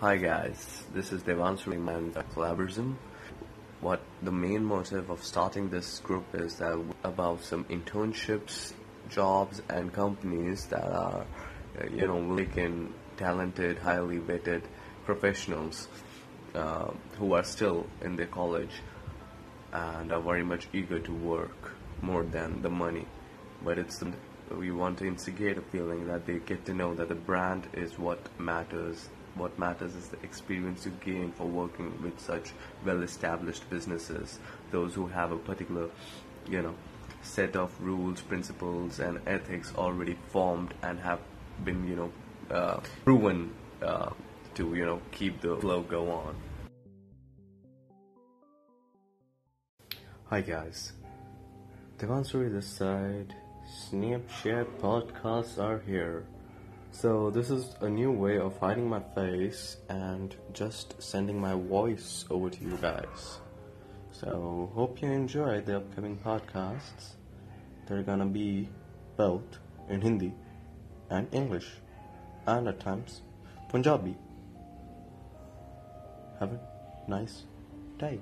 Hi guys, this is Devanshu and Collaborism. What the main motive of starting this group is that about some internships, jobs, and companies that are, uh, you know, making talented, highly vetted professionals uh, who are still in their college and are very much eager to work more than the money. But it's we want to instigate a feeling that they get to know that the brand is what matters. What matters is the experience you gain for working with such well-established businesses, those who have a particular, you know, set of rules, principles, and ethics already formed and have been, you know, uh, proven uh, to, you know, keep the flow go on. Hi guys, Devansuri this side. Snapchat podcasts are here. So this is a new way of hiding my face and just sending my voice over to you guys. So hope you enjoy the upcoming podcasts. They're gonna be both in Hindi and English and at times Punjabi. Have a nice day.